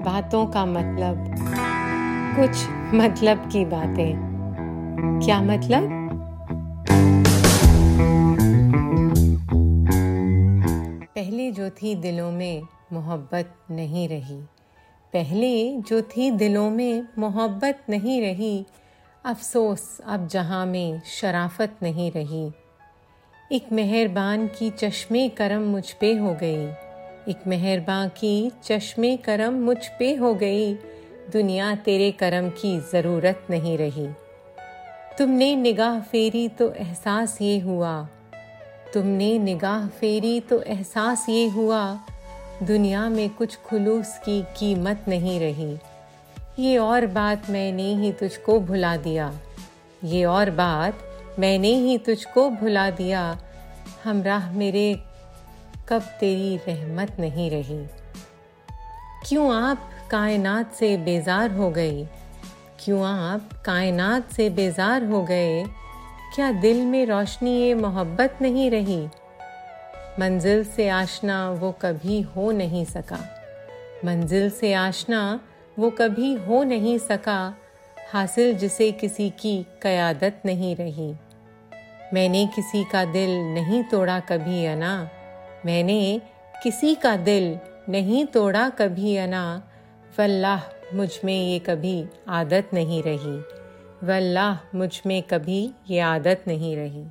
बातों का मतलब कुछ मतलब की बातें। क्या मतलब? पहले जो थी दिलों में मोहब्बत नहीं रही। पहले जो थी दिलों में मोहब्बत नहीं रही, अफसोस अब जहाँ में शराफत नहीं रही। एक मेहरबान की चश्मे करम मुझ पे हो गई। एक मेहरबान की चश्मे करम मुझ पे हो गई। दुनिया तेरे करम की ज़रूरत नहीं रही। तुमने निगाह फेरी तो एहसास ये हुआ। तुमने निगाह फेरी तो एहसास ये हुआ। दुनिया में कुछ खुलूस की कीमत नहीं रही। ये और बात मैंने ही तुझको भुला दिया। ये और बात मैंने ही तुझको भुला दिया। हमराह मेरे कब तेरी रहमत नहीं रही? क्यों आप कायनात से बेजार हो गई क्यों आप कायनात से बेजार हो गए? क्या दिल में रोशनी ये मोहब्बत नहीं रही? मंजिल से आशना वो कभी हो नहीं सका। मंजिल से आशना वो कभी हो नहीं सका। हासिल जिसे किसी की कयादत नहीं रही। मैंने किसी का दिल नहीं तोड़ा कभी अना। मैंने किसी का दिल नहीं तोड़ा कभी अना। वल्लाह, मुझमें ये कभी आदत नहीं रही। वल्लाह, मुझमें कभी ये आदत नहीं रही।